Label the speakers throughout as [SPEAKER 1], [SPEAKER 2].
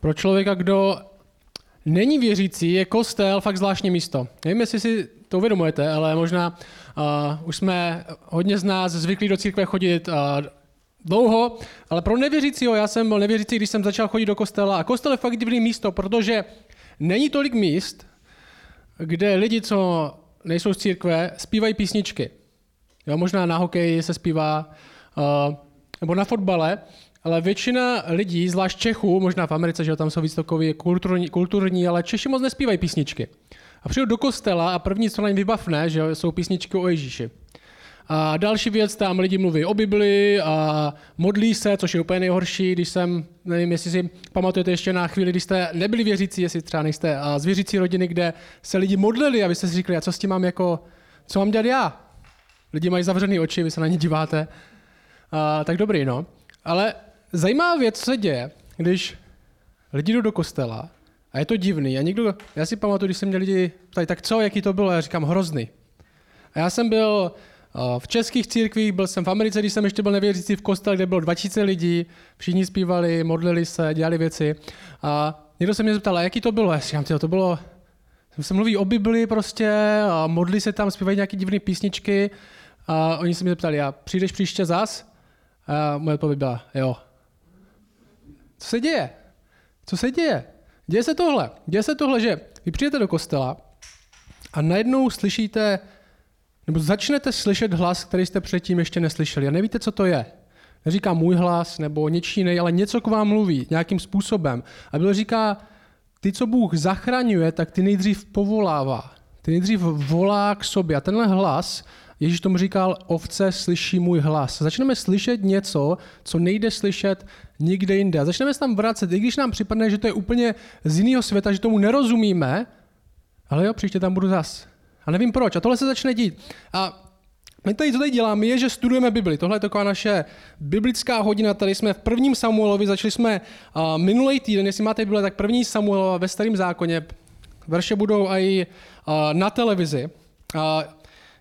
[SPEAKER 1] Pro člověka, kdo není věřící, je kostel fakt zvláštní místo. Nevím, jestli si to uvědomujete, ale možná uh, už jsme hodně z nás zvyklí do církve chodit uh, dlouho, ale pro nevěřícího, já jsem byl nevěřící, když jsem začal chodit do kostela a kostel je fakt divný místo, protože není tolik míst, kde lidi, co nejsou z církve, zpívají písničky. Jo, možná na hokeji se zpívá, uh, nebo na fotbale, ale většina lidí, zvlášť Čechů, možná v Americe, že tam jsou víc takový kulturní, kulturní, ale Češi moc nespívají písničky. A přijdu do kostela a první, co na ně vybavne, že jsou písničky o Ježíši. A další věc, tam lidi mluví o Bibli a modlí se, což je úplně nejhorší, když jsem, nevím, jestli si pamatujete ještě na chvíli, když jste nebyli věřící, jestli třeba nejste z věřící rodiny, kde se lidi modlili a vy jste si říkali, a co s tím mám jako, co mám dělat já? Lidi mají zavřené oči, vy se na ně díváte. A, tak dobrý, no. Ale zajímavá věc, se děje, když lidi jdou do kostela a je to divný. A někdo, já si pamatuju, když jsem měl lidi ptali, tak co, jaký to bylo? Já říkám, hrozný. A já jsem byl v českých církvích, byl jsem v Americe, když jsem ještě byl nevěřící v kostele, kde bylo 2000 lidí, všichni zpívali, modlili se, dělali věci. A někdo se mě zeptal, jaký to bylo? Já říkám, to bylo, se mluví o Bibli prostě, a modlí se tam, zpívají nějaké divné písničky. A oni se mě zeptali, a přijdeš příště zas? A moje odpověď byla, jo. Co se děje? Co se děje? Děje se tohle. Děje se tohle, že vy přijdete do kostela a najednou slyšíte nebo začnete slyšet hlas, který jste předtím ještě neslyšeli a nevíte, co to je. Neříká můj hlas nebo něčí jiný, ale něco k vám mluví nějakým způsobem. A byl říká, ty, co Bůh zachraňuje, tak ty nejdřív povolává. Ty nejdřív volá k sobě. A tenhle hlas, Ježíš tomu říkal, ovce slyší můj hlas. Začneme slyšet něco, co nejde slyšet nikde jinde. A začneme se tam vracet, i když nám připadne, že to je úplně z jiného světa, že tomu nerozumíme, ale jo, příště tam budu zas. A nevím proč. A tohle se začne dít. A my tady, co tady děláme, je, že studujeme Bibli. Tohle je taková naše biblická hodina. Tady jsme v prvním Samuelovi, začali jsme uh, minulý týden, jestli máte Bibli, tak první Samuelova ve starém zákoně. Verše budou i uh, na televizi. Uh,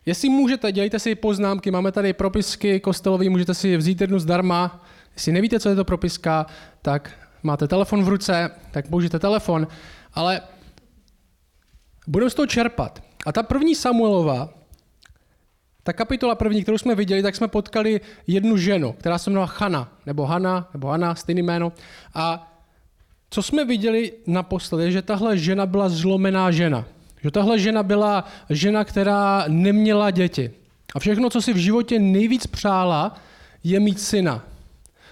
[SPEAKER 1] jestli můžete, dělejte si poznámky, máme tady propisky kostelové, můžete si vzít jednu zdarma. Jestli nevíte, co je to propiska, tak máte telefon v ruce, tak použijte telefon. Ale budeme z toho čerpat. A ta první Samuelova, ta kapitola první, kterou jsme viděli, tak jsme potkali jednu ženu, která se jmenovala Hana, nebo Hana, nebo Hana, stejný jméno. A co jsme viděli naposledy, že tahle žena byla zlomená žena. Že tahle žena byla žena, která neměla děti. A všechno, co si v životě nejvíc přála, je mít syna.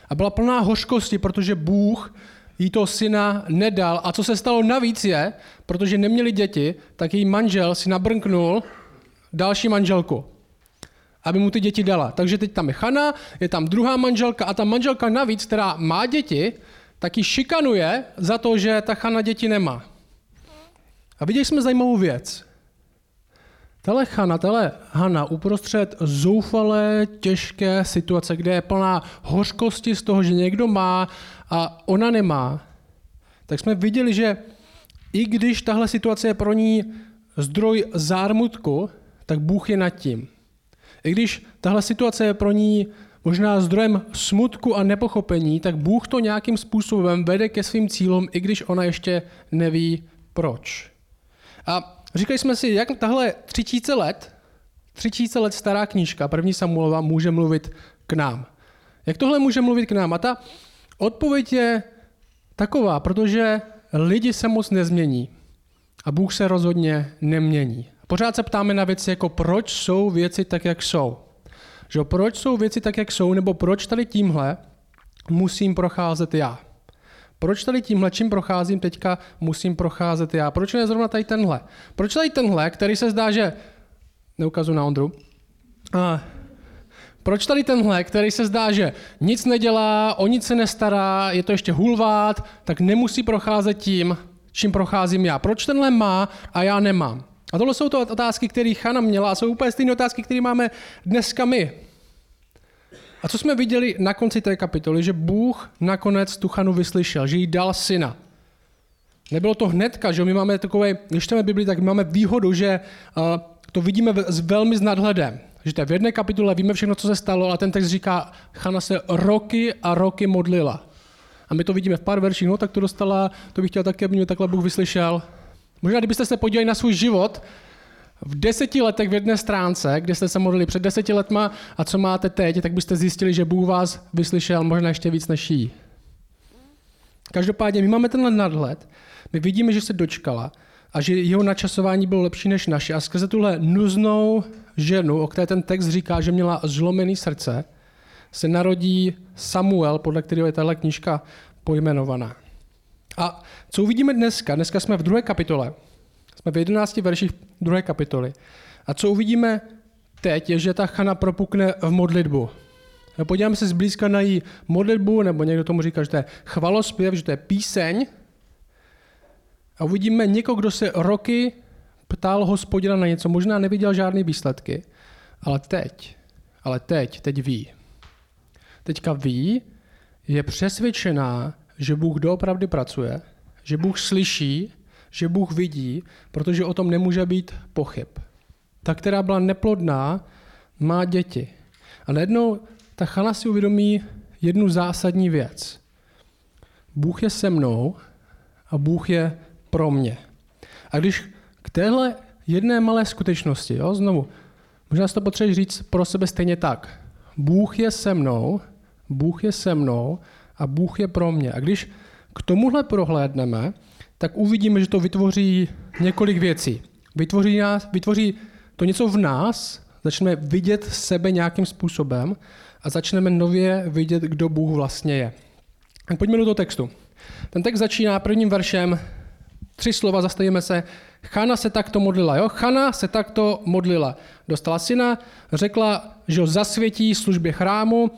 [SPEAKER 1] A byla plná hořkosti, protože Bůh jí toho syna nedal. A co se stalo navíc je, protože neměli děti, tak její manžel si nabrnknul další manželku, aby mu ty děti dala. Takže teď tam je Chana, je tam druhá manželka a ta manželka navíc, která má děti, tak ji šikanuje za to, že ta Chana děti nemá. A viděli jsme zajímavou věc. Tele Chana, tele Hana uprostřed zoufalé, těžké situace, kde je plná hořkosti z toho, že někdo má a ona nemá, tak jsme viděli, že i když tahle situace je pro ní zdroj zármutku, tak Bůh je nad tím. I když tahle situace je pro ní možná zdrojem smutku a nepochopení, tak Bůh to nějakým způsobem vede ke svým cílům, i když ona ještě neví proč. A říkali jsme si, jak tahle tři let, tři let stará knížka, první Samuelova, může mluvit k nám. Jak tohle může mluvit k nám? A ta odpověď je taková, protože lidi se moc nezmění a Bůh se rozhodně nemění. Pořád se ptáme na věci jako proč jsou věci tak, jak jsou. Že proč jsou věci tak, jak jsou, nebo proč tady tímhle musím procházet já. Proč tady tímhle, čím procházím teďka, musím procházet já? Proč ne zrovna tady tenhle? Proč tady tenhle, který se zdá, že... Neukazu na Ondru. A proč tady tenhle, který se zdá, že nic nedělá, o nic se nestará, je to ještě hulvát, tak nemusí procházet tím, čím procházím já. Proč tenhle má a já nemám? A tohle jsou to otázky, které Chana měla a jsou úplně stejné otázky, které máme dneska my. A co jsme viděli na konci té kapitoly, že Bůh nakonec tu Chanu vyslyšel, že jí dal syna. Nebylo to hnedka, že my máme takové, když čteme Bibli, tak máme výhodu, že uh, to vidíme s velmi s nadhledem. Že to je v jedné kapitole, víme všechno, co se stalo, ale ten text říká, Chana se roky a roky modlila. A my to vidíme v pár verších, no tak to dostala, to bych chtěl také, aby mě takhle Bůh vyslyšel. Možná, kdybyste se podívali na svůj život, v deseti letech v jedné stránce, kde jste se modlili před deseti letma a co máte teď, tak byste zjistili, že Bůh vás vyslyšel možná ještě víc než jí. Každopádně my máme tenhle nadhled, my vidíme, že se dočkala a že jeho načasování bylo lepší než naše. A skrze tuhle nuznou ženu, o které ten text říká, že měla zlomený srdce, se narodí Samuel, podle kterého je tahle knížka pojmenovaná. A co uvidíme dneska? Dneska jsme v druhé kapitole. Jsme v 11 verších druhé kapitoly. A co uvidíme teď, je, že ta Chana propukne v modlitbu. Podíváme se zblízka na její modlitbu, nebo někdo tomu říká, že to je chvalospěv, že to je píseň. A uvidíme někoho, kdo se roky ptal hospodina na něco, možná neviděl žádné výsledky, ale teď, ale teď, teď ví. Teďka ví, je přesvědčená, že Bůh doopravdy pracuje, že Bůh slyší, že Bůh vidí, protože o tom nemůže být pochyb. Ta, která byla neplodná, má děti. A najednou ta Chana si uvědomí jednu zásadní věc. Bůh je se mnou a Bůh je pro mě. A když k téhle jedné malé skutečnosti, jo, znovu, možná si to potřebuješ říct pro sebe stejně tak. Bůh je se mnou, Bůh je se mnou a Bůh je pro mě. A když k tomuhle prohlédneme, tak uvidíme, že to vytvoří několik věcí. Vytvoří, nás, vytvoří to něco v nás, začneme vidět sebe nějakým způsobem a začneme nově vidět, kdo Bůh vlastně je. Tak pojďme do toho textu. Ten text začíná prvním veršem, tři slova, zastavíme se. Chana se takto modlila, jo? Chana se takto modlila. Dostala syna, řekla, že ho zasvětí službě chrámu,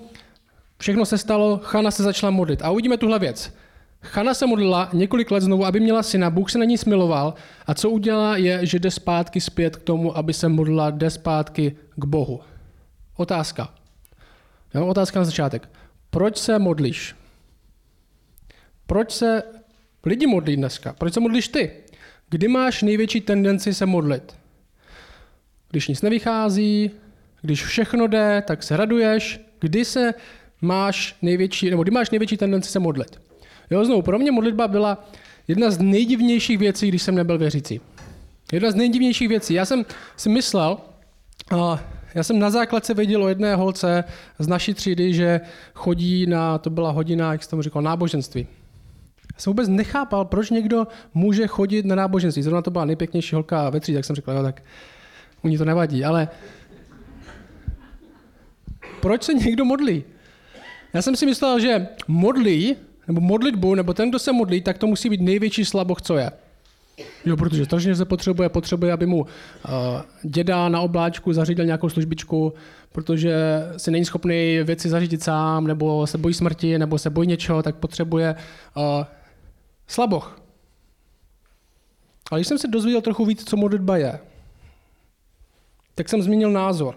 [SPEAKER 1] všechno se stalo, Chana se začala modlit. A uvidíme tuhle věc. Chana se modlila několik let znovu, aby měla syna, Bůh se na ní smiloval a co udělá je, že jde zpátky zpět k tomu, aby se modlila, jde zpátky k Bohu. Otázka. Jo, otázka na začátek. Proč se modlíš? Proč se lidi modlí dneska? Proč se modlíš ty? Kdy máš největší tendenci se modlit? Když nic nevychází, když všechno jde, tak se raduješ. Kdy se máš největší, nebo kdy máš největší tendenci se modlit? Jo, znovu, pro mě modlitba byla jedna z nejdivnějších věcí, když jsem nebyl věřící. Jedna z nejdivnějších věcí. Já jsem si myslel, a já jsem na základce věděl o jedné holce z naší třídy, že chodí na, to byla hodina, jak jsem tomu říkal, náboženství. Já jsem vůbec nechápal, proč někdo může chodit na náboženství. Zrovna to byla nejpěknější holka ve třídě, tak jsem říkal, jo, tak u ní to nevadí, ale proč se někdo modlí? Já jsem si myslel, že modlí nebo modlitbu, nebo ten, kdo se modlí, tak to musí být největší slaboch, co je. Jo, protože strašně se potřebuje, potřebuje, aby mu uh, děda na obláčku zařídil nějakou službičku, protože si není schopný věci zařídit sám, nebo se bojí smrti, nebo se bojí něčeho, tak potřebuje uh, slaboch. Ale když jsem se dozvěděl trochu víc, co modlitba je, tak jsem změnil názor.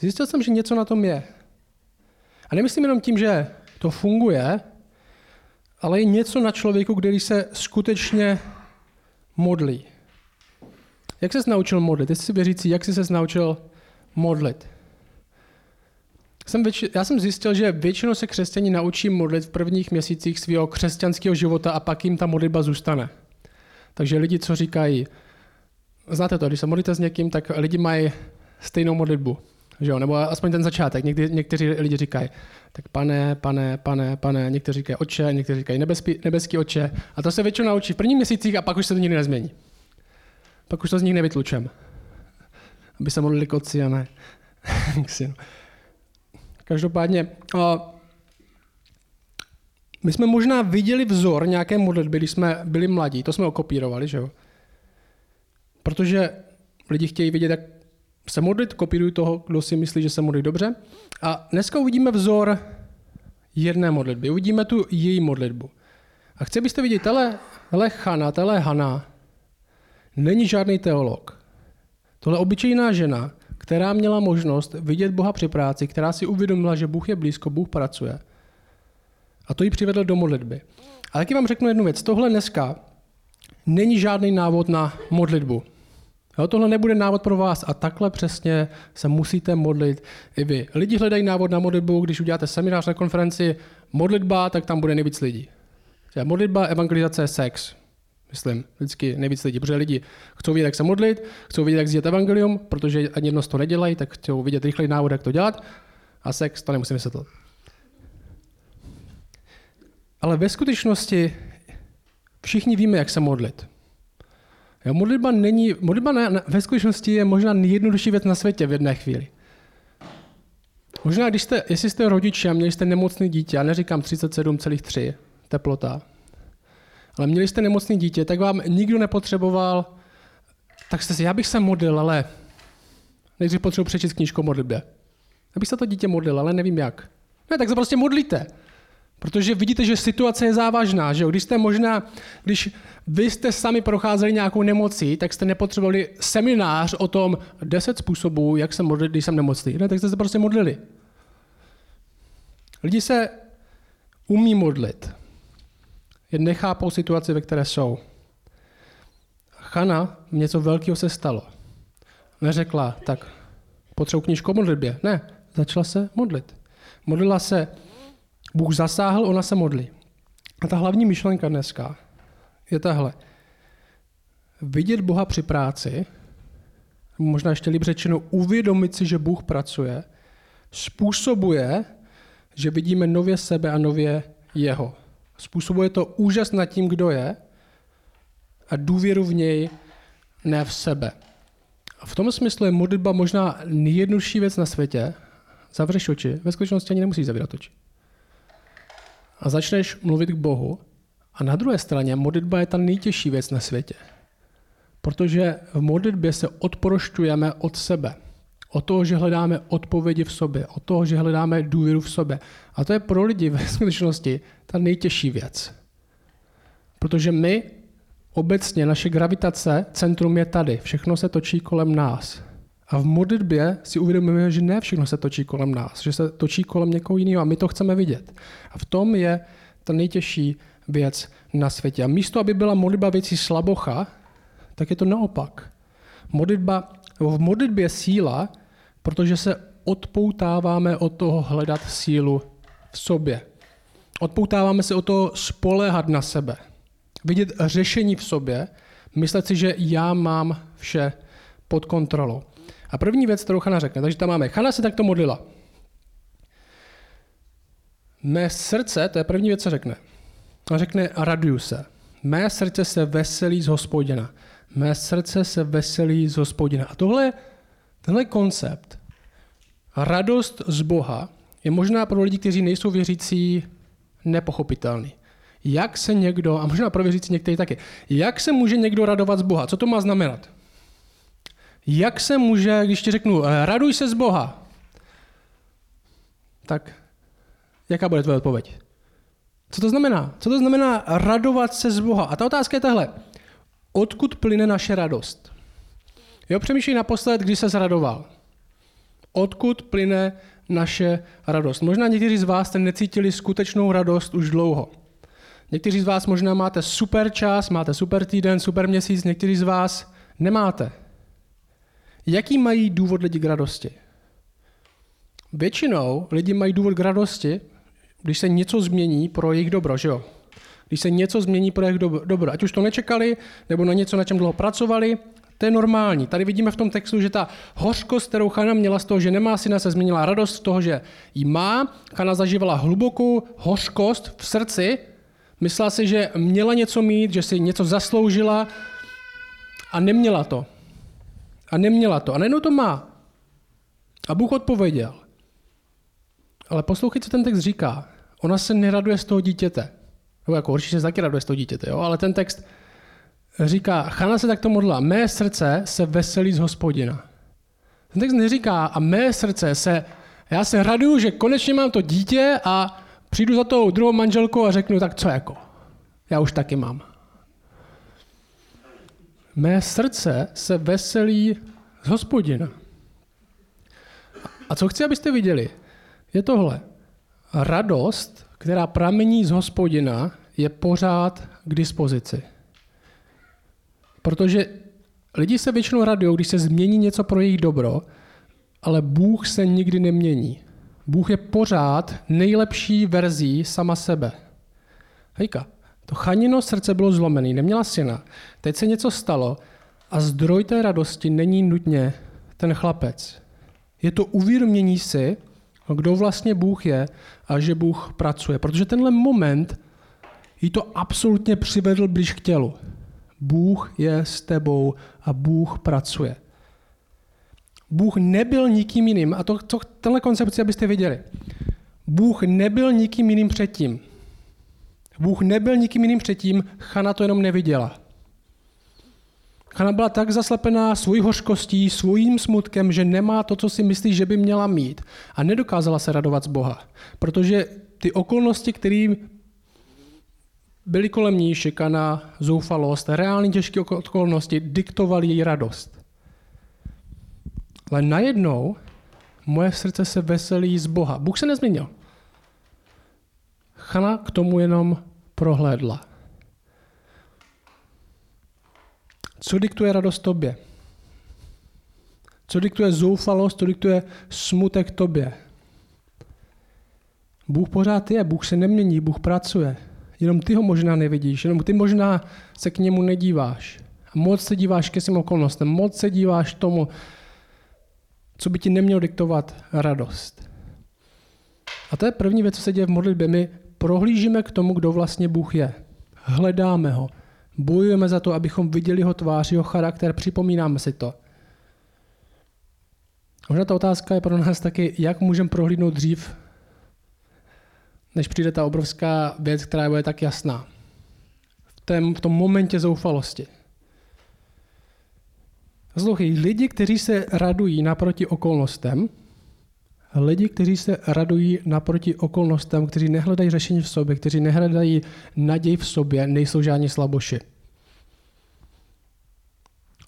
[SPEAKER 1] Zjistil jsem, že něco na tom je. A nemyslím jenom tím, že to funguje, ale je něco na člověku, který se skutečně modlí. Jak ses naučil modlit? Jestli si věřící, jak jsi se naučil modlit? Jsem větši, já jsem zjistil, že většinou se křesťani naučí modlit v prvních měsících svého křesťanského života a pak jim ta modlitba zůstane. Takže lidi, co říkají, znáte to, když se modlíte s někým, tak lidi mají stejnou modlitbu. Že jo? Nebo aspoň ten začátek. Někdy, někteří lidi říkají, tak pane, pane, pane, pane, někteří říkají oče, někteří říkají nebeský, nebeský oče. A to se většinou naučí v prvních měsících a pak už se to nikdy nezmění. Pak už to z nich nevytlučem. Aby se modlili koci a ne. Každopádně, a my jsme možná viděli vzor nějaké modlitby, když jsme byli mladí. To jsme okopírovali, že jo? Protože lidi chtějí vidět, jak se modlit, kopíruj toho, kdo si myslí, že se modlí dobře. A dneska uvidíme vzor jedné modlitby. Uvidíme tu její modlitbu. A chci, abyste viděli, tele, tele Chana, tele Hana není žádný teolog. Tohle obyčejná žena, která měla možnost vidět Boha při práci, která si uvědomila, že Bůh je blízko, Bůh pracuje. A to ji přivedl do modlitby. A taky vám řeknu jednu věc. Tohle dneska není žádný návod na modlitbu. Jo, tohle nebude návod pro vás a takhle přesně se musíte modlit i vy. Lidi hledají návod na modlitbu, když uděláte seminář na konferenci, modlitba, tak tam bude nejvíc lidí. Modlitba, evangelizace, sex. Myslím, vždycky nejvíc lidí, protože lidi chcou vidět, jak se modlit, chcou vidět, jak sdílet evangelium, protože ani jedno z to nedělají, tak chcou vidět rychlej návod, jak to dělat. A sex, to nemusím vysvětlit. Ale ve skutečnosti všichni víme, jak se modlit. Jo, modlitba není, modlitba na, na, ve skutečnosti je možná nejjednodušší věc na světě v jedné chvíli. Možná, když jste, jestli jste rodiče a měli jste nemocný dítě, já neříkám 37,3 teplota, ale měli jste nemocný dítě, tak vám nikdo nepotřeboval, tak jste si, já bych se modlil, ale nejdřív potřebuji přečíst knížku o modlitbě. Abych se to dítě modlil, ale nevím jak. Ne, tak se prostě modlíte. Protože vidíte, že situace je závažná, že jo? Když jste možná, když vy jste sami procházeli nějakou nemocí, tak jste nepotřebovali seminář o tom 10 způsobů, jak se modlit, když jsem nemocný. Ne, tak jste se prostě modlili. Lidi se umí modlit. Jen nechápou situaci, ve které jsou. Chana, něco velkého se stalo. Neřekla, tak potřebuji knižku o modlitbě. Ne, začala se modlit. Modlila se Bůh zasáhl, ona se modlí. A ta hlavní myšlenka dneska je tahle. Vidět Boha při práci, možná ještě líp řečeno uvědomit si, že Bůh pracuje, způsobuje, že vidíme nově sebe a nově jeho. Způsobuje to úžas nad tím, kdo je a důvěru v něj, ne v sebe. A v tom smyslu je modlitba možná nejjednodušší věc na světě. Zavřeš oči, ve skutečnosti ani nemusíš zavírat oči a začneš mluvit k Bohu. A na druhé straně modlitba je ta nejtěžší věc na světě. Protože v modlitbě se odprošťujeme od sebe. O toho, že hledáme odpovědi v sobě, o toho, že hledáme důvěru v sobě. A to je pro lidi ve skutečnosti ta nejtěžší věc. Protože my obecně, naše gravitace, centrum je tady. Všechno se točí kolem nás. A v modlitbě si uvědomujeme, že ne všechno se točí kolem nás, že se točí kolem někoho jiného a my to chceme vidět. A v tom je ta nejtěžší věc na světě. A místo, aby byla modlitba věcí slabocha, tak je to naopak. Modlitba, v modlitbě je síla, protože se odpoutáváme od toho hledat sílu v sobě. Odpoutáváme se o to spoléhat na sebe. Vidět řešení v sobě, myslet si, že já mám vše pod kontrolou. A první věc, kterou Chana řekne, takže tam máme, Chana se takto modlila. Mé srdce, to je první věc, co řekne. On řekne, raduju se. Mé srdce se veselí z hospodina. Mé srdce se veselí z hospodina. A tohle, tenhle koncept, radost z Boha, je možná pro lidi, kteří nejsou věřící, nepochopitelný. Jak se někdo, a možná pro věřící některý taky, jak se může někdo radovat z Boha? Co to má znamenat? Jak se může, když ti řeknu, eh, raduj se z Boha, tak jaká bude tvoje odpověď? Co to znamená? Co to znamená radovat se z Boha? A ta otázka je tahle. Odkud plyne naše radost? Jo, přemýšlej naposled, kdy se zradoval. Odkud plyne naše radost? Možná někteří z vás jste necítili skutečnou radost už dlouho. Někteří z vás možná máte super čas, máte super týden, super měsíc, někteří z vás nemáte. Jaký mají důvod lidi k radosti? Většinou lidi mají důvod k radosti, když se něco změní pro jejich dobro, že jo? Když se něco změní pro jejich dobro, ať už to nečekali, nebo na něco, na čem dlouho pracovali, to je normální. Tady vidíme v tom textu, že ta hořkost, kterou Chana měla z toho, že nemá syna, se změnila radost z toho, že ji má. Chana zažívala hlubokou hořkost v srdci, myslela si, že měla něco mít, že si něco zasloužila a neměla to. A neměla to. A najednou to má. A Bůh odpověděl. Ale poslouchej, co ten text říká. Ona se neraduje z toho dítěte. Nebo jako určitě se taky raduje z toho dítěte, jo? ale ten text říká, Chana se takto modlila, mé srdce se veselí z hospodina. Ten text neříká, a mé srdce se, já se raduju, že konečně mám to dítě a přijdu za tou druhou manželkou a řeknu, tak co jako? Já už taky mám. Mé srdce se veselí z hospodina. A co chci, abyste viděli, je tohle. Radost, která pramení z hospodina, je pořád k dispozici. Protože lidi se většinou radují, když se změní něco pro jejich dobro, ale Bůh se nikdy nemění. Bůh je pořád nejlepší verzí sama sebe. Hejka, to chanino srdce bylo zlomené, neměla syna. Teď se něco stalo a zdroj té radosti není nutně ten chlapec. Je to uvědomění si, kdo vlastně Bůh je a že Bůh pracuje. Protože tenhle moment jí to absolutně přivedl blíž k tělu. Bůh je s tebou a Bůh pracuje. Bůh nebyl nikým jiným, a to, to, tenhle koncepci, abyste viděli. Bůh nebyl nikým jiným předtím. Bůh nebyl nikým jiným předtím, Chana to jenom neviděla. Chana byla tak zaslepená svojí hořkostí, svým smutkem, že nemá to, co si myslí, že by měla mít. A nedokázala se radovat z Boha. Protože ty okolnosti, které byly kolem ní, šikana, zoufalost, reálně těžké okolnosti, diktovaly její radost. Ale najednou moje srdce se veselí z Boha. Bůh se nezměnil. Chana k tomu jenom prohlédla. Co diktuje radost tobě? Co diktuje zoufalost, co diktuje smutek tobě? Bůh pořád je, Bůh se nemění, Bůh pracuje. Jenom ty ho možná nevidíš, jenom ty možná se k němu nedíváš. A moc se díváš ke svým okolnostem, moc se díváš tomu, co by ti nemělo diktovat radost. A to je první věc, co se děje v modlitbě. My prohlížíme k tomu, kdo vlastně Bůh je. Hledáme ho. Bojujeme za to, abychom viděli jeho tvář, jeho charakter, připomínáme si to. Možná ta otázka je pro nás taky, jak můžeme prohlídnout dřív, než přijde ta obrovská věc, která bude tak jasná. V, tém, v tom momentě zoufalosti. Poslouchej, lidi, kteří se radují naproti okolnostem, lidi, kteří se radují naproti okolnostem, kteří nehledají řešení v sobě, kteří nehledají naději v sobě, nejsou žádní slaboši.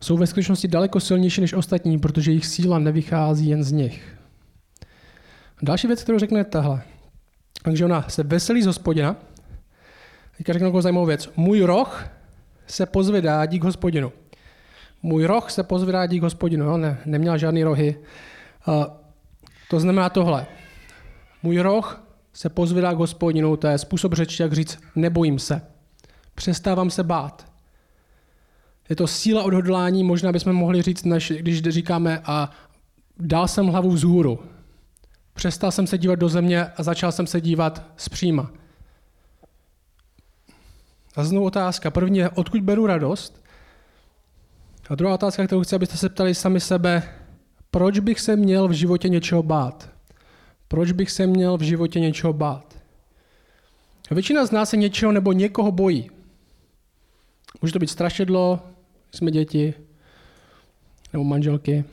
[SPEAKER 1] Jsou ve skutečnosti daleko silnější než ostatní, protože jejich síla nevychází jen z nich. Další věc, kterou řekne, tahle. Takže ona se veselí z hospodina. Teďka řeknu takovou zajímavou věc. Můj roh se pozvedá dík hospodinu. Můj roh se pozvedá dík hospodinu. Jo? Ne, neměl žádný rohy. Uh, to znamená tohle. Můj roh se pozvedá k hospodinu, to je způsob řeči, jak říct, nebojím se. Přestávám se bát. Je to síla odhodlání, možná bychom mohli říct, než když říkáme a dal jsem hlavu vzhůru. Přestal jsem se dívat do země a začal jsem se dívat zpříma. A znovu otázka. První je, odkud beru radost? A druhá otázka, kterou chci, abyste se ptali sami sebe, proč bych se měl v životě něčeho bát? Proč bych se měl v životě něčeho bát? Většina z nás se něčeho nebo někoho bojí. Může to být strašidlo, jsme děti, nebo manželky.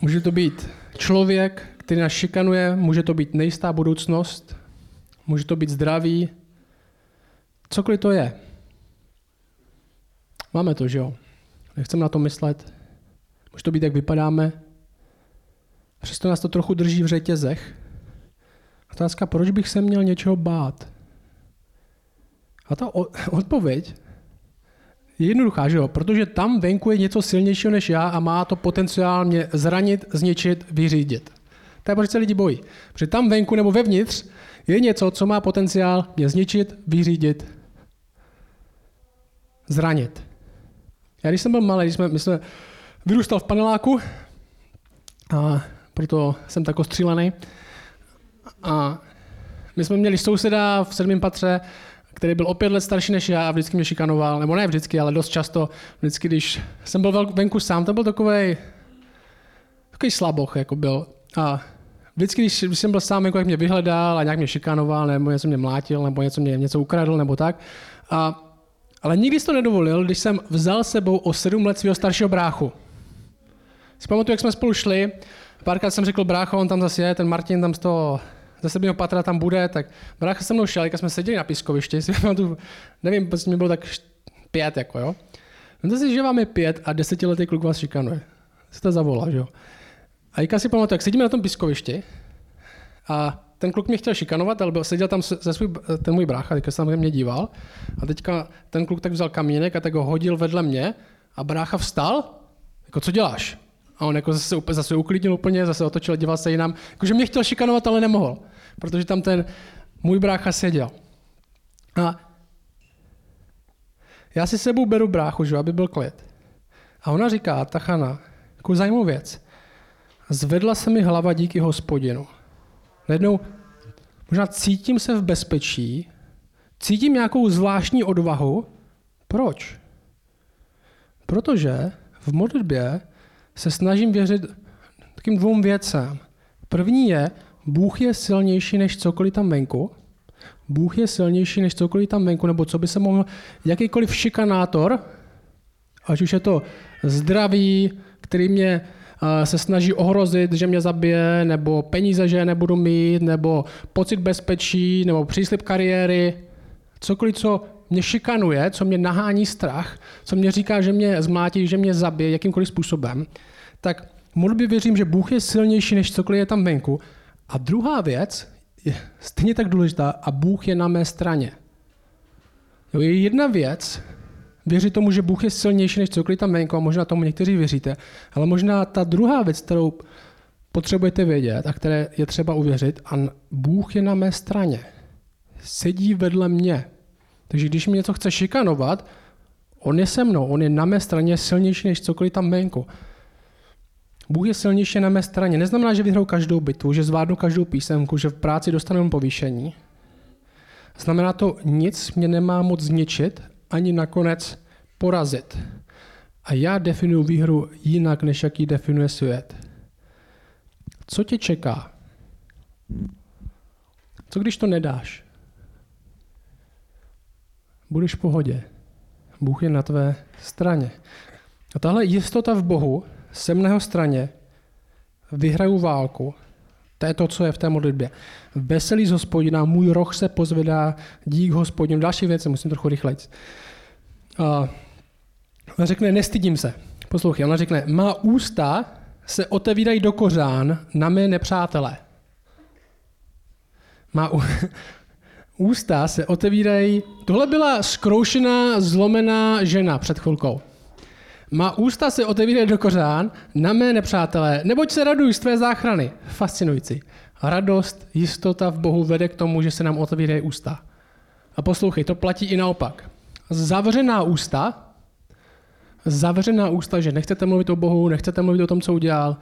[SPEAKER 1] Může to být člověk, který nás šikanuje, může to být nejistá budoucnost, může to být zdraví, cokoliv to je. Máme to, že jo? Nechceme na to myslet. Může to být, jak vypadáme. Přesto nás to trochu drží v řetězech. Otázka, proč bych se měl něčeho bát? A ta odpověď je jednoduchá, že jo? Protože tam venku je něco silnějšího než já a má to potenciál mě zranit, zničit, vyřídit. To je proč se lidi bojí. Protože tam venku nebo vevnitř je něco, co má potenciál mě zničit, vyřídit, zranit. Já když jsem byl malý, když jsme, my jsme vyrůstal v paneláku, a proto jsem tak ostřílený. A my jsme měli souseda v sedmém patře, který byl o pět let starší než já a vždycky mě šikanoval, nebo ne vždycky, ale dost často, vždycky, když jsem byl venku sám, to byl takový takový slaboch, jako byl. A vždycky, když, když jsem byl sám, jako jak mě vyhledal a nějak mě šikanoval, nebo něco mě mlátil, nebo něco mě něco ukradl, nebo tak. A ale nikdy jsi to nedovolil, když jsem vzal sebou o sedm let svého staršího bráchu. Si pamatuju, jak jsme spolu šli, párkrát jsem řekl, brácho, on tam zase je, ten Martin tam z toho ze sedmého patra tam bude, tak brácha se mnou šel, jak jsme seděli na pískovišti, si pamatuju, nevím, prostě mi bylo tak pět, jako jo. No si, že vám je pět a desetiletý kluk vás šikanuje. To zavolá, že jo. A Jika si pamatuju, jak sedíme na tom pískovišti a ten kluk mě chtěl šikanovat, ale byl, seděl tam se svůj, ten můj brácha, teďka se na mě díval. A teďka ten kluk tak vzal kamínek a tak ho hodil vedle mě a brácha vstal, jako co děláš? A on jako zase, zase uklidnil úplně, zase otočil, díval se jinam. Jakože mě chtěl šikanovat, ale nemohl, protože tam ten můj brácha seděl. A já si sebou beru bráchu, že, aby byl klid. A ona říká, ta Chana, jako zajímavou věc. Zvedla se mi hlava díky hospodinu. Najednou možná cítím se v bezpečí, cítím nějakou zvláštní odvahu. Proč? Protože v modlitbě se snažím věřit takým dvou věcem. První je, Bůh je silnější než cokoliv tam venku. Bůh je silnější než cokoliv tam venku, nebo co by se mohl, jakýkoliv šikanátor, ať už je to zdraví, který mě se snaží ohrozit, že mě zabije, nebo peníze, že nebudu mít, nebo pocit bezpečí, nebo příslip kariéry, cokoliv, co mě šikanuje, co mě nahání strach, co mě říká, že mě zmátí, že mě zabije jakýmkoliv způsobem, tak modlitbě věřím, že Bůh je silnější než cokoliv je tam venku. A druhá věc je stejně tak důležitá a Bůh je na mé straně. Jo, je jedna věc, věřit tomu, že Bůh je silnější než cokoliv tam venku, a možná tomu někteří věříte, ale možná ta druhá věc, kterou potřebujete vědět a které je třeba uvěřit, a Bůh je na mé straně. Sedí vedle mě. Takže když mi něco chce šikanovat, on je se mnou, on je na mé straně silnější než cokoliv tam venku. Bůh je silnější na mé straně. Neznamená, že vyhrou každou bitvu, že zvládnu každou písemku, že v práci dostanu povýšení. Znamená to, nic mě nemá moc zničit, ani nakonec porazit. A já definuji výhru jinak, než jaký definuje svět. Co tě čeká? Co když to nedáš? Budeš v pohodě. Bůh je na tvé straně. A tahle jistota v Bohu jsem na straně, vyhraju válku, to je to, co je v té modlitbě. Veselý z hospodina, můj roh se pozvedá, dík hospodinu. Další věci, musím trochu rychleji. Uh, ona řekne, nestydím se. Poslouchej, ona řekne, má ústa se otevírají do kořán na mé nepřátelé. Má ústa se otevírají... Tohle byla zkroušená, zlomená žena před chvilkou. Má ústa se otevírají do kořán na mé nepřátelé, neboť se radují z tvé záchrany. Fascinující. Radost, jistota v Bohu vede k tomu, že se nám otevírají ústa. A poslouchej, to platí i naopak. Zavřená ústa, zavřená ústa, že nechcete mluvit o Bohu, nechcete mluvit o tom, co udělal,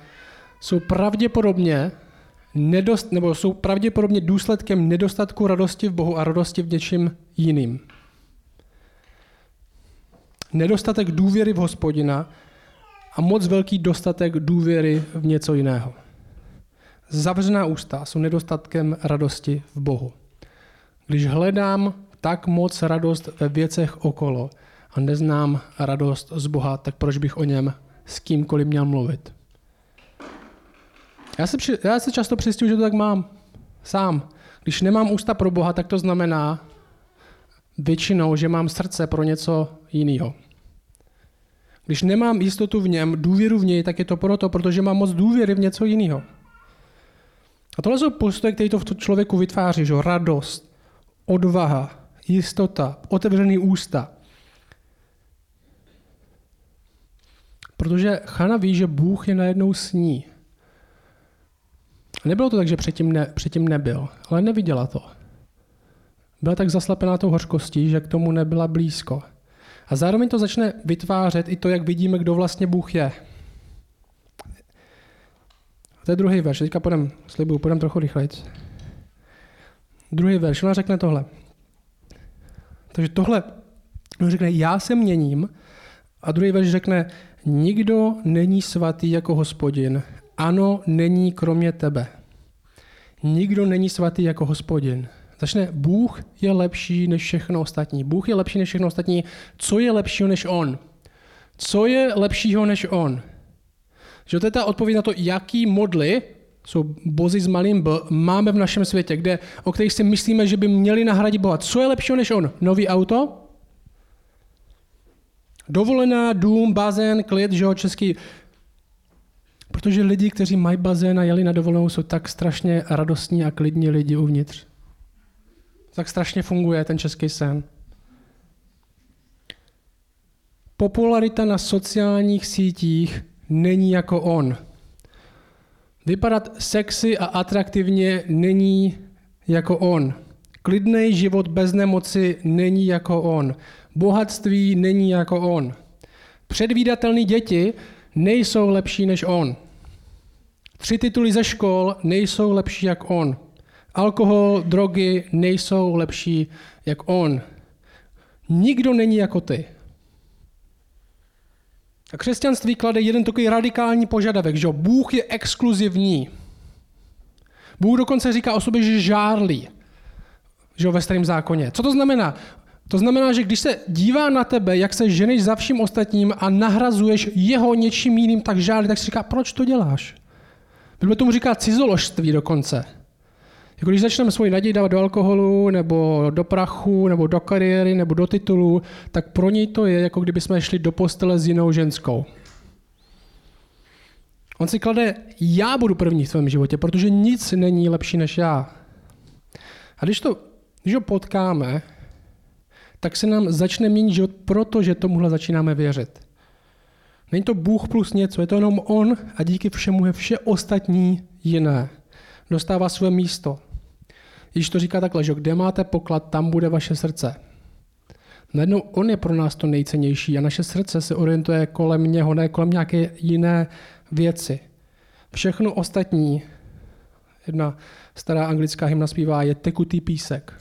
[SPEAKER 1] jsou pravděpodobně nedost, nebo jsou pravděpodobně důsledkem nedostatku radosti v Bohu a radosti v něčím jiným nedostatek důvěry v hospodina a moc velký dostatek důvěry v něco jiného. Zavřená ústa jsou nedostatkem radosti v Bohu. Když hledám tak moc radost ve věcech okolo a neznám radost z Boha, tak proč bych o něm s kýmkoliv měl mluvit? Já se, při, já se často přistěju, že to tak mám. Sám. Když nemám ústa pro Boha, tak to znamená, většinou, že mám srdce pro něco jiného. Když nemám jistotu v něm, důvěru v něj, tak je to proto, protože mám moc důvěry v něco jiného. A tohle jsou postoje, které to v člověku vytváří, že? radost, odvaha, jistota, otevřený ústa. Protože Chana ví, že Bůh je najednou s ní. Nebylo to tak, že předtím, ne, předtím nebyl, ale neviděla to. Byla tak zaslepená tou hořkostí, že k tomu nebyla blízko. A zároveň to začne vytvářet i to, jak vidíme, kdo vlastně Bůh je. A to je druhý verš. Teďka půjdem, slibuju, půjdem trochu rychleji. Druhý verš, ona řekne tohle. Takže tohle, on řekne, já se měním, a druhý verš řekne, nikdo není svatý jako hospodin. Ano, není kromě tebe. Nikdo není svatý jako hospodin. Začne, Bůh je lepší než všechno ostatní. Bůh je lepší než všechno ostatní. Co je lepšího než On? Co je lepšího než On? Že to je ta odpověď na to, jaký modly jsou bozy s malým B, máme v našem světě, kde, o kterých si myslíme, že by měli nahradit Boha. Co je lepšího než On? Nový auto? Dovolená, dům, bazén, klid, že jo, český. Protože lidi, kteří mají bazén a jeli na dovolenou, jsou tak strašně radostní a klidní lidi uvnitř tak strašně funguje ten český sen. Popularita na sociálních sítích není jako on. Vypadat sexy a atraktivně není jako on. Klidný život bez nemoci není jako on. Bohatství není jako on. Předvídatelné děti nejsou lepší než on. Tři tituly ze škol nejsou lepší jak on. Alkohol, drogy nejsou lepší jak on. Nikdo není jako ty. A křesťanství klade jeden takový radikální požadavek, že Bůh je exkluzivní. Bůh dokonce říká o sobě, že žárlí že ve starém zákoně. Co to znamená? To znamená, že když se dívá na tebe, jak se ženeš za vším ostatním a nahrazuješ jeho něčím jiným, tak žádný, tak si říká, proč to děláš? Bible tomu říká cizoložství dokonce. Jako když začneme svoji naději dávat do alkoholu, nebo do prachu, nebo do kariéry, nebo do titulu, tak pro něj to je, jako kdyby jsme šli do postele s jinou ženskou. On si klade, já budu první v tvém životě, protože nic není lepší než já. A když, to, když ho potkáme, tak se nám začne měnit život, protože tomuhle začínáme věřit. Není to Bůh plus něco, je to jenom On a díky všemu je vše ostatní jiné. Dostává své místo. Když to říká takhle, že kde máte poklad, tam bude vaše srdce. Najednou on je pro nás to nejcennější a naše srdce se orientuje kolem něho, ne kolem nějaké jiné věci. Všechno ostatní, jedna stará anglická hymna zpívá, je tekutý písek.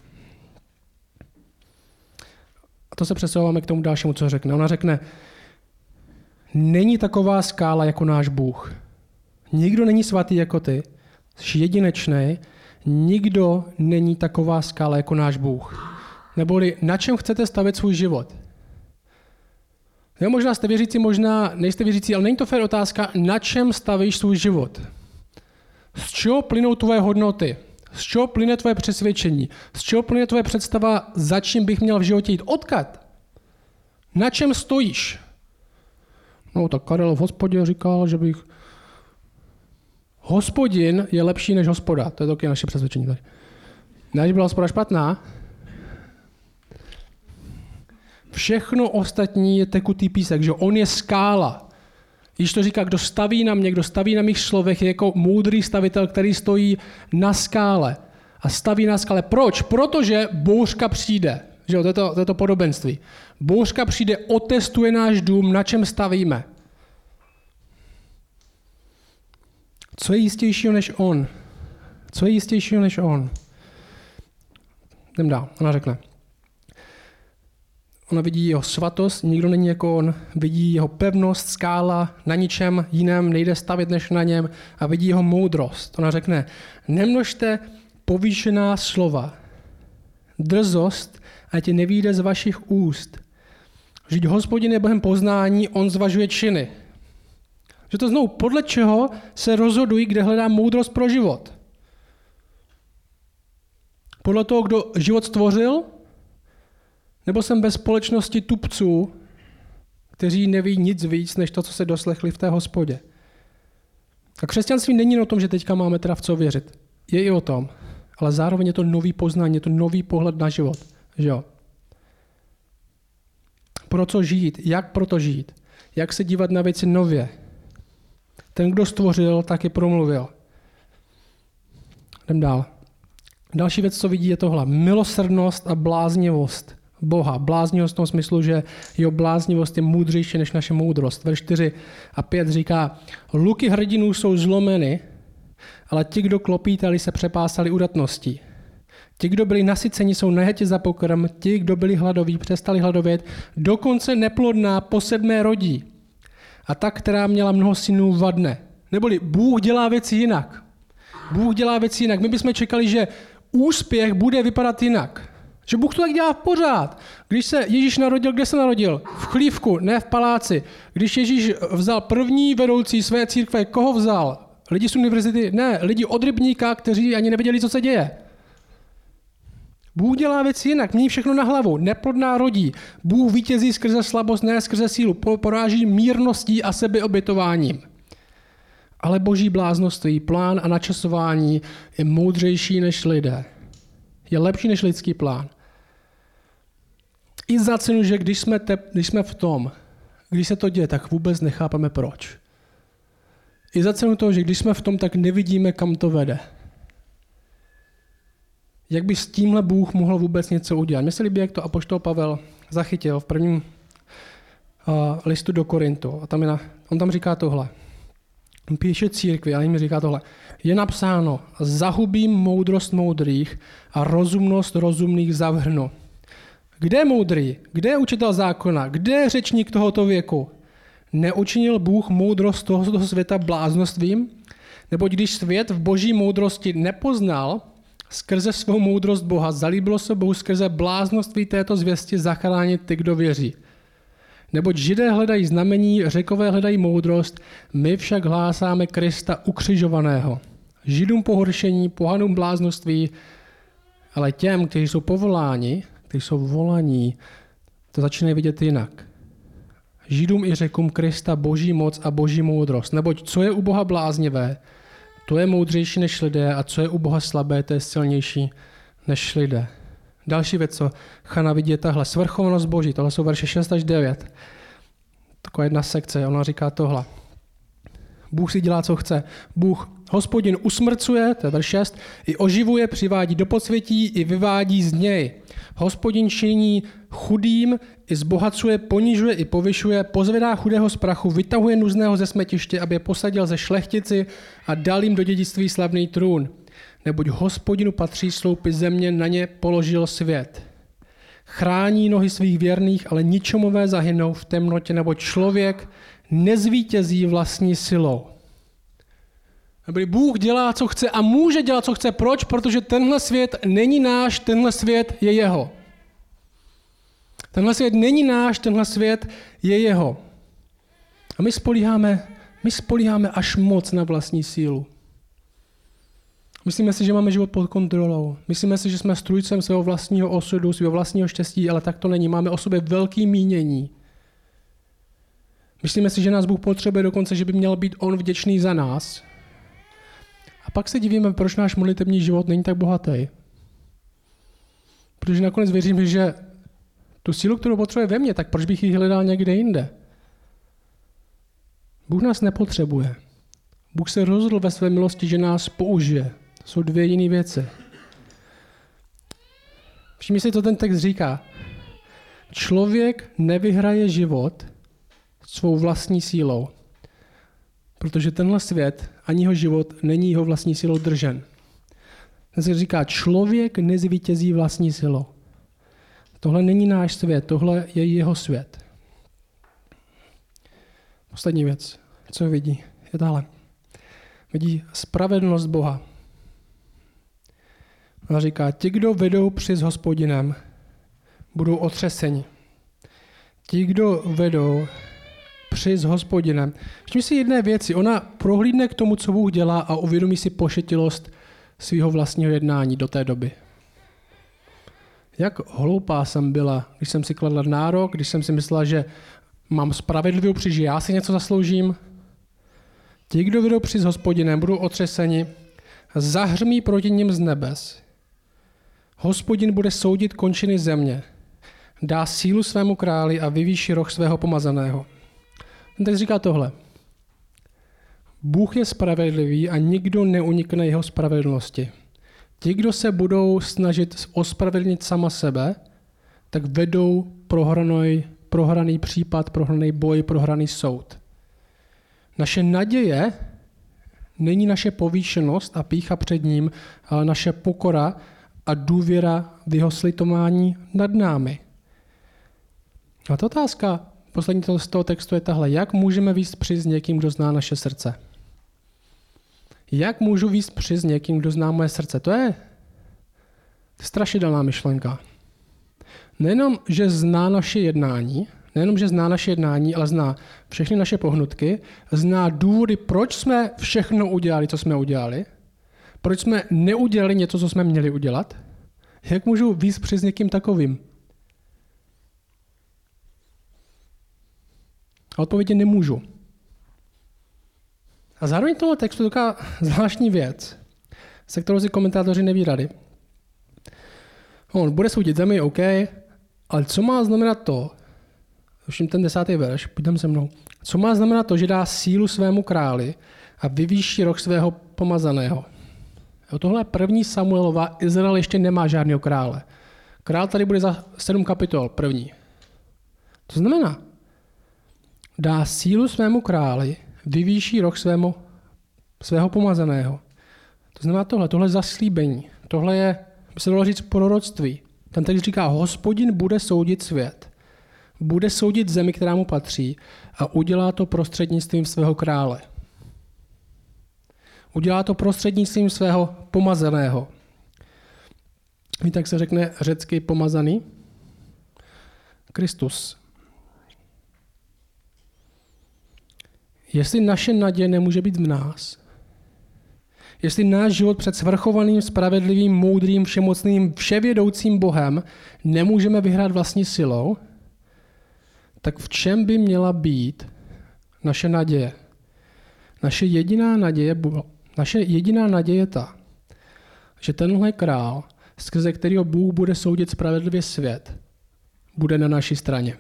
[SPEAKER 1] A to se přesouváme k tomu dalšímu, co řekne. Ona řekne, není taková skála jako náš Bůh. Nikdo není svatý jako ty, jsi jedinečný, nikdo není taková skála jako náš Bůh. Neboli na čem chcete stavit svůj život? Jo, možná jste věřící, možná nejste věřící, ale není to fér otázka, na čem stavíš svůj život. Z čeho plynou tvoje hodnoty? Z čeho plyne tvoje přesvědčení? Z čeho plyne tvoje představa, za čím bych měl v životě jít? Odkud? Na čem stojíš? No tak Karel v hospodě říkal, že bych... Hospodin je lepší než hospoda. To je taky naše přesvědčení tady. Ne, že byla hospoda špatná. Všechno ostatní je tekutý písek, že on je skála. Když to říká, kdo staví na mě, kdo staví na mých slovech, je jako moudrý stavitel, který stojí na skále. A staví na skále. Proč? Protože bouřka přijde. Že jo, to, je to, to je to podobenství. Bouřka přijde, otestuje náš dům, na čem stavíme. Co je jistějšího než on? Co je jistějšího než on? Jdem dál. Ona řekne. Ona vidí jeho svatost, nikdo není jako on, vidí jeho pevnost, skála, na ničem jiném nejde stavit než na něm a vidí jeho moudrost. Ona řekne, nemnožte povýšená slova, drzost, ať tě nevíde z vašich úst. Vždyť hospodin je Bohem poznání, on zvažuje činy. Že to znovu, podle čeho se rozhodují, kde hledám moudrost pro život. Podle toho, kdo život stvořil, nebo jsem ve společnosti tupců, kteří neví nic víc, než to, co se doslechli v té hospodě. A křesťanství není o tom, že teďka máme teda v co věřit. Je i o tom, ale zároveň je to nový poznání, je to nový pohled na život. Že jo? Pro co žít? Jak pro to žít? Jak se dívat na věci nově? Ten, kdo stvořil, taky promluvil. Jdem dál. Další věc, co vidí, je tohle. Milosrdnost a bláznivost Boha. Bláznivost v tom smyslu, že jeho bláznivost je moudřejší než naše moudrost. Verš 4 a 5 říká, luky hrdinů jsou zlomeny, ale ti, kdo klopítali, se přepásali udatností. Ti, kdo byli nasyceni, jsou nehetě za pokrm, ti, kdo byli hladoví, přestali hladovět, dokonce neplodná po sedmé rodí. A ta, která měla mnoho synů, vadne. Neboli Bůh dělá věci jinak. Bůh dělá věci jinak. My bychom čekali, že úspěch bude vypadat jinak. Že Bůh to tak dělá pořád. Když se Ježíš narodil, kde se narodil? V chlívku, ne v paláci. Když Ježíš vzal první vedoucí své církve, koho vzal? Lidi z univerzity? Ne, lidi od rybníka, kteří ani nevěděli, co se děje. Bůh dělá věci jinak, mění všechno na hlavu, neplodná rodí. Bůh vítězí skrze slabost, ne skrze sílu, poráží mírností a sebeobětováním. Ale boží bláznoství, plán a načasování je moudřejší než lidé. Je lepší než lidský plán. I za cenu, že když jsme, te, když jsme v tom, když se to děje, tak vůbec nechápeme proč. I za cenu toho, že když jsme v tom, tak nevidíme, kam to vede. Jak by s tímhle Bůh mohl vůbec něco udělat? Mně se líbí, jak to apoštol Pavel zachytil v prvním uh, listu do Korintu. A tam je na, on tam říká tohle. On píše církvi a jim říká tohle. Je napsáno, zahubím moudrost moudrých a rozumnost rozumných zavrhnu. Kde je moudrý? Kde je učitel zákona? Kde je řečník tohoto věku? Neučinil Bůh moudrost tohoto světa bláznostvím? Nebo když svět v boží moudrosti nepoznal, skrze svou moudrost Boha zalíbilo se Bohu skrze bláznoství této zvěsti zachránit ty, kdo věří. Neboť židé hledají znamení, řekové hledají moudrost, my však hlásáme Krista ukřižovaného. Židům pohoršení, pohanům bláznoství, ale těm, kteří jsou povoláni, kteří jsou volaní, to začínají vidět jinak. Židům i řekům Krista boží moc a boží moudrost. Neboť co je u Boha bláznivé, to je moudřejší než lidé a co je u Boha slabé, to je silnější než lidé. Další věc, co Chana vidí, je tahle svrchovanost Boží. Tohle jsou verše 6 až 9. Taková jedna sekce, ona říká tohle. Bůh si dělá, co chce. Bůh hospodin usmrcuje, to je verš 6, i oživuje, přivádí do podsvětí, i vyvádí z něj. Hospodin činí chudým, i zbohacuje, ponižuje, i povyšuje, pozvedá chudého z prachu, vytahuje nuzného ze smetiště, aby je posadil ze šlechtici a dal jim do dědictví slavný trůn. Neboť hospodinu patří sloupy země, na ně položil svět. Chrání nohy svých věrných, ale ničomové zahynou v temnotě, nebo člověk nezvítězí vlastní silou. Aby Bůh dělá, co chce a může dělat, co chce. Proč? Protože tenhle svět není náš, tenhle svět je jeho. Tenhle svět není náš, tenhle svět je jeho. A my spolíháme, my spolíháme až moc na vlastní sílu. Myslíme si, že máme život pod kontrolou. Myslíme si, že jsme strujcem svého vlastního osudu, svého vlastního štěstí, ale tak to není. Máme o sobě velký mínění. Myslíme si, že nás Bůh potřebuje dokonce, že by měl být On vděčný za nás. A pak se divíme, proč náš modlitební život není tak bohatý. Protože nakonec věříme, že tu sílu, kterou potřebuje ve mně, tak proč bych ji hledal někde jinde? Bůh nás nepotřebuje. Bůh se rozhodl ve své milosti, že nás použije. Jsou dvě jiné věci. Všimni si, co ten text říká. Člověk nevyhraje život svou vlastní sílou, protože tenhle svět ani jeho život není jeho vlastní silou držen. Ten se říká, člověk nezvítězí vlastní silou. Tohle není náš svět, tohle je jeho svět. Poslední věc, co vidí, je dále. Vidí spravedlnost Boha. Ona říká, ti, kdo vedou při s hospodinem, budou otřeseni. Ti, kdo vedou při s hospodinem. Všimni si jedné věci. Ona prohlídne k tomu, co Bůh dělá a uvědomí si pošetilost svého vlastního jednání do té doby. Jak hloupá jsem byla, když jsem si kladla nárok, když jsem si myslela, že mám spravedlivou při, že já si něco zasloužím. Ti, kdo vedou při s hospodinem, budou otřeseni, zahřmí proti ním z nebes. Hospodin bude soudit končiny země, dá sílu svému králi a vyvýší roh svého pomazaného. Ten teď říká tohle. Bůh je spravedlivý a nikdo neunikne jeho spravedlnosti. Ti, kdo se budou snažit ospravedlnit sama sebe, tak vedou prohraný, prohraný případ, prohraný boj, prohraný soud. Naše naděje není naše povýšenost a pícha před ním, ale naše pokora a důvěra v jeho slitování nad námi. A ta otázka poslední z toho textu je tahle. Jak můžeme výst při s někým, kdo zná naše srdce? Jak můžu výst při s někým, kdo zná moje srdce? To je strašidelná myšlenka. Nejenom, že zná naše jednání, nejenom, že zná naše jednání, ale zná všechny naše pohnutky, zná důvody, proč jsme všechno udělali, co jsme udělali, proč jsme neudělali něco, co jsme měli udělat? Jak můžu víc při s někým takovým? A odpověď nemůžu. A zároveň tomu textu taková zvláštní věc, se kterou si komentátoři neví rady. On bude soudit zemi, OK, ale co má znamenat to, všim ten desátý verš, půjdem se mnou, co má znamenat to, že dá sílu svému králi a vyvýší rok svého pomazaného. Jo, tohle je první Samuelova, Izrael ještě nemá žádného krále. Král tady bude za sedm kapitol, první. To znamená, dá sílu svému králi, vyvýší rok svému, svého pomazaného. To znamená tohle, tohle zaslíbení. Tohle je, by se dalo říct, proroctví. Ten text říká, hospodin bude soudit svět. Bude soudit zemi, která mu patří a udělá to prostřednictvím svého krále. Udělá to prostřednictvím svého pomazeného. Víte, jak se řekne řecky pomazaný? Kristus. Jestli naše naděje nemůže být v nás, jestli náš život před svrchovaným, spravedlivým, moudrým, všemocným, vševědoucím Bohem nemůžeme vyhrát vlastní silou, tak v čem by měla být naše naděje? Naše jediná naděje, naše jediná naděje je ta, že tenhle král, skrze kterého Bůh bude soudit spravedlivě svět, bude na naší straně.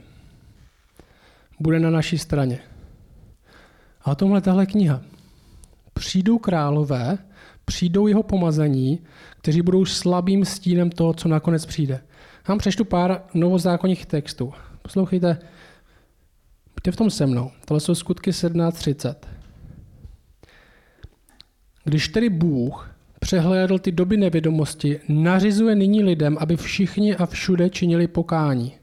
[SPEAKER 1] Bude na naší straně. A o tomhle tahle kniha. Přijdou králové, přijdou jeho pomazaní, kteří budou slabým stínem toho, co nakonec přijde. Já vám přečtu pár novozákonních textů. Poslouchejte, buďte v tom se mnou. Tohle jsou skutky 17.30. Když tedy Bůh přehlédl ty doby nevědomosti, nařizuje nyní lidem, aby všichni a všude činili pokání.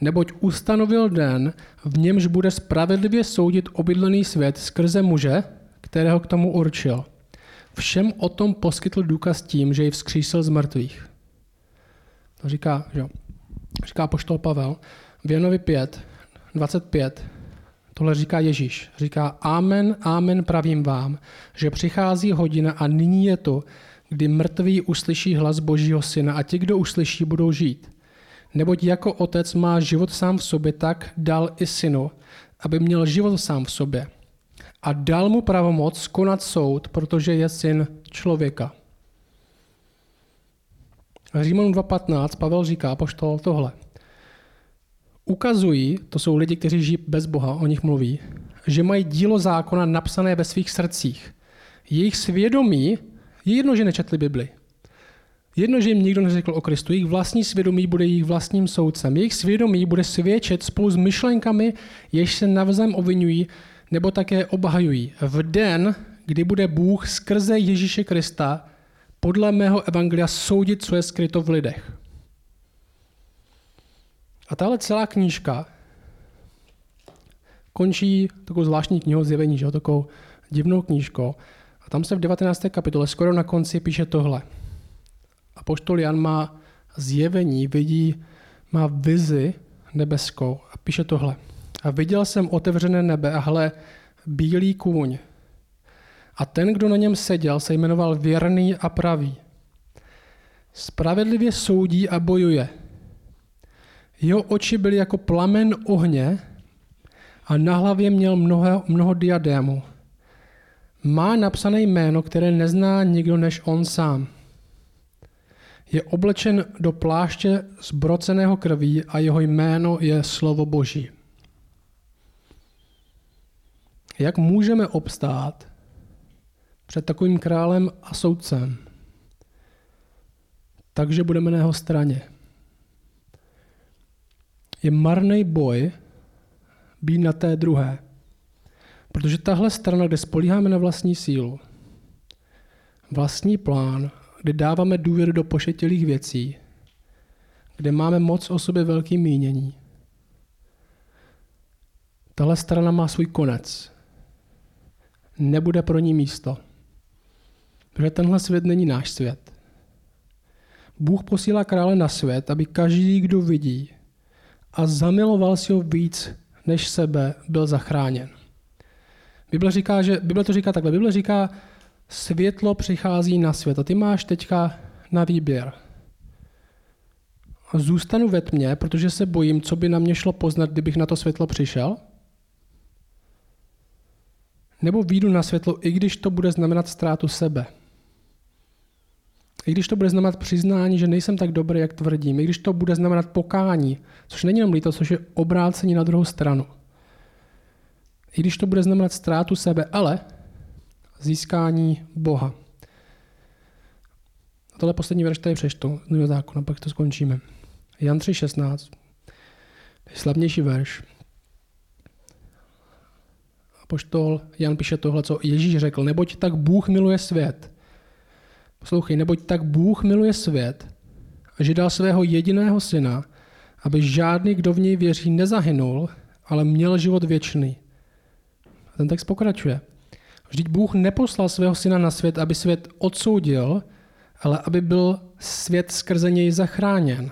[SPEAKER 1] Neboť ustanovil den, v němž bude spravedlivě soudit obydlený svět skrze muže, kterého k tomu určil. Všem o tom poskytl důkaz tím, že ji vzkřísil z mrtvých. To říká, že jo. říká poštol Pavel v Janovi 5, 25. Tohle říká Ježíš. Říká, amen, amen pravím vám, že přichází hodina a nyní je to, kdy mrtví uslyší hlas Božího syna a ti, kdo uslyší, budou žít. Neboť jako otec má život sám v sobě, tak dal i synu, aby měl život sám v sobě. A dal mu pravomoc konat soud, protože je syn člověka. Římanům 2.15 Pavel říká, poštol tohle. Ukazují, to jsou lidi, kteří žijí bez Boha, o nich mluví, že mají dílo zákona napsané ve svých srdcích. Jejich svědomí je jedno, že nečetli Bibli. Jedno, že jim nikdo neřekl o Kristu, jejich vlastní svědomí bude jejich vlastním soudcem. Jejich svědomí bude svědčet spolu s myšlenkami, jež se navzájem obvinují nebo také obhajují. V den, kdy bude Bůh skrze Ježíše Krista podle mého evangelia soudit, co je skryto v lidech. A tahle celá knížka končí takovou zvláštní knihou zjevení, že? takovou divnou knížkou. A tam se v 19. kapitole skoro na konci píše tohle. A poštol Jan má zjevení, vidí, má vizi nebeskou a píše tohle. A viděl jsem otevřené nebe a hle, bílý kůň. A ten, kdo na něm seděl, se jmenoval věrný a pravý. Spravedlivě soudí a bojuje. Jeho oči byly jako plamen ohně a na hlavě měl mnoho, mnoho diadémů. Má napsané jméno, které nezná nikdo než on sám. Je oblečen do pláště zbroceného krví a jeho jméno je slovo Boží. Jak můžeme obstát před takovým králem a soudcem? Takže budeme na jeho straně. Je marný boj být na té druhé. Protože tahle strana, kde spolíháme na vlastní sílu, vlastní plán, kde dáváme důvěru do pošetilých věcí, kde máme moc o sobě velký mínění, tahle strana má svůj konec nebude pro ní místo. Protože tenhle svět není náš svět. Bůh posílá krále na svět, aby každý, kdo vidí a zamiloval si ho víc než sebe, byl zachráněn. Bible, říká, že, Bible to říká takhle. Bible říká, světlo přichází na svět a ty máš teďka na výběr. Zůstanu ve tmě, protože se bojím, co by na mě šlo poznat, kdybych na to světlo přišel – nebo výjdu na světlo, i když to bude znamenat ztrátu sebe. I když to bude znamenat přiznání, že nejsem tak dobrý, jak tvrdím. I když to bude znamenat pokání, což není jenom líto, což je obrácení na druhou stranu. I když to bude znamenat ztrátu sebe, ale získání Boha. A tohle poslední verš tady přečtu z Nového zákona, pak to skončíme. Jan 3.16. Slavnější verš. A poštol Jan píše tohle, co Ježíš řekl. Neboť tak Bůh miluje svět. Poslouchej, neboť tak Bůh miluje svět, že dal svého jediného syna, aby žádný, kdo v něj věří, nezahynul, ale měl život věčný. A ten text pokračuje. Vždyť Bůh neposlal svého syna na svět, aby svět odsoudil, ale aby byl svět skrze něj zachráněn.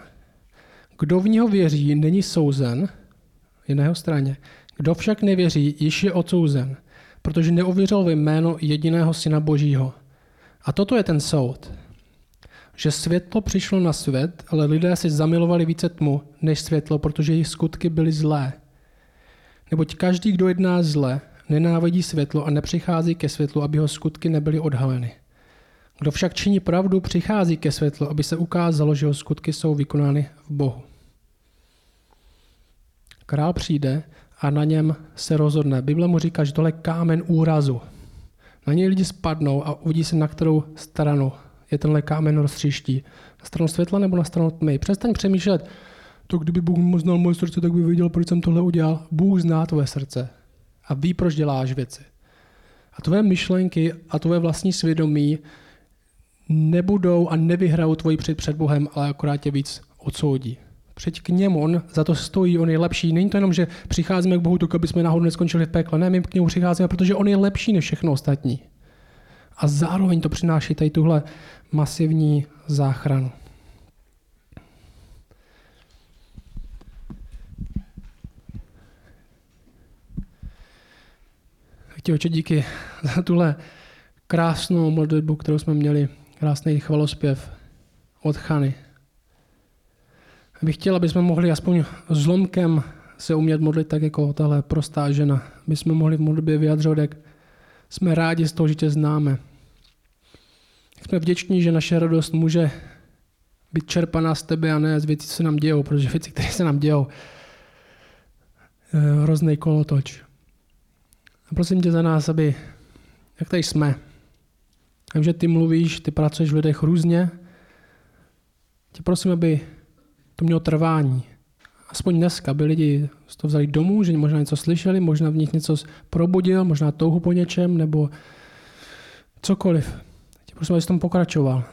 [SPEAKER 1] Kdo v něho věří, není souzen, je na jeho straně. Kdo však nevěří, již je odsouzen, protože neuvěřil ve jméno jediného syna Božího. A toto je ten soud. Že světlo přišlo na svět, ale lidé si zamilovali více tmu než světlo, protože jejich skutky byly zlé. Neboť každý, kdo jedná zle, nenávidí světlo a nepřichází ke světlu, aby jeho skutky nebyly odhaleny. Kdo však činí pravdu, přichází ke světlu, aby se ukázalo, že jeho skutky jsou vykonány v Bohu. Král přijde a na něm se rozhodne. Bible mu říká, že tohle je kámen úrazu. Na něj lidi spadnou a uvidí se, na kterou stranu je tenhle kámen roztříští. Na stranu světla nebo na stranu tmy. Přestaň přemýšlet, to kdyby Bůh znal moje srdce, tak by věděl, proč jsem tohle udělal. Bůh zná tvoje srdce a ví, proč děláš věci. A tvoje myšlenky a tvoje vlastní svědomí nebudou a nevyhrajou tvoji před, před Bohem, ale akorát tě víc odsoudí. Přeď k němu, on za to stojí, on je lepší. Není to jenom, že přicházíme k Bohu, tak aby jsme náhodou neskončili v pekle. Ne, my k němu přicházíme, protože on je lepší než všechno ostatní. A zároveň to přináší tady tuhle masivní záchranu. Ti oče, díky za tuhle krásnou modlitbu, kterou jsme měli, krásný chvalospěv od Chany. Bych chtěl, aby jsme mohli aspoň zlomkem se umět modlit tak jako tahle prostá žena. My jsme mohli v modlitbě vyjadřovat, jak jsme rádi z toho, že tě známe. Jsme vděční, že naše radost může být čerpaná z tebe a ne z věcí, co se nám dějou, protože věci, které se nám dějou, hrozný kolotoč. Prosím tě za nás, aby, jak tady jsme, vím, že ty mluvíš, ty pracuješ v lidech různě, tě prosím, aby to mělo trvání. Aspoň dneska, aby lidi to vzali domů, že možná něco slyšeli, možná v nich něco probudil, možná touhu po něčem, nebo cokoliv. Tě prosím, aby tom pokračoval.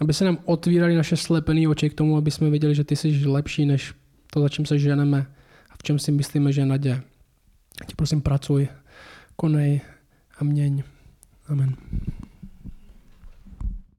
[SPEAKER 1] Aby se nám otvírali naše slepené oči k tomu, aby jsme viděli, že ty jsi lepší, než to, za čím se ženeme a v čem si myslíme, že je naděje. Tě prosím, pracuj, konej a měň. Amen.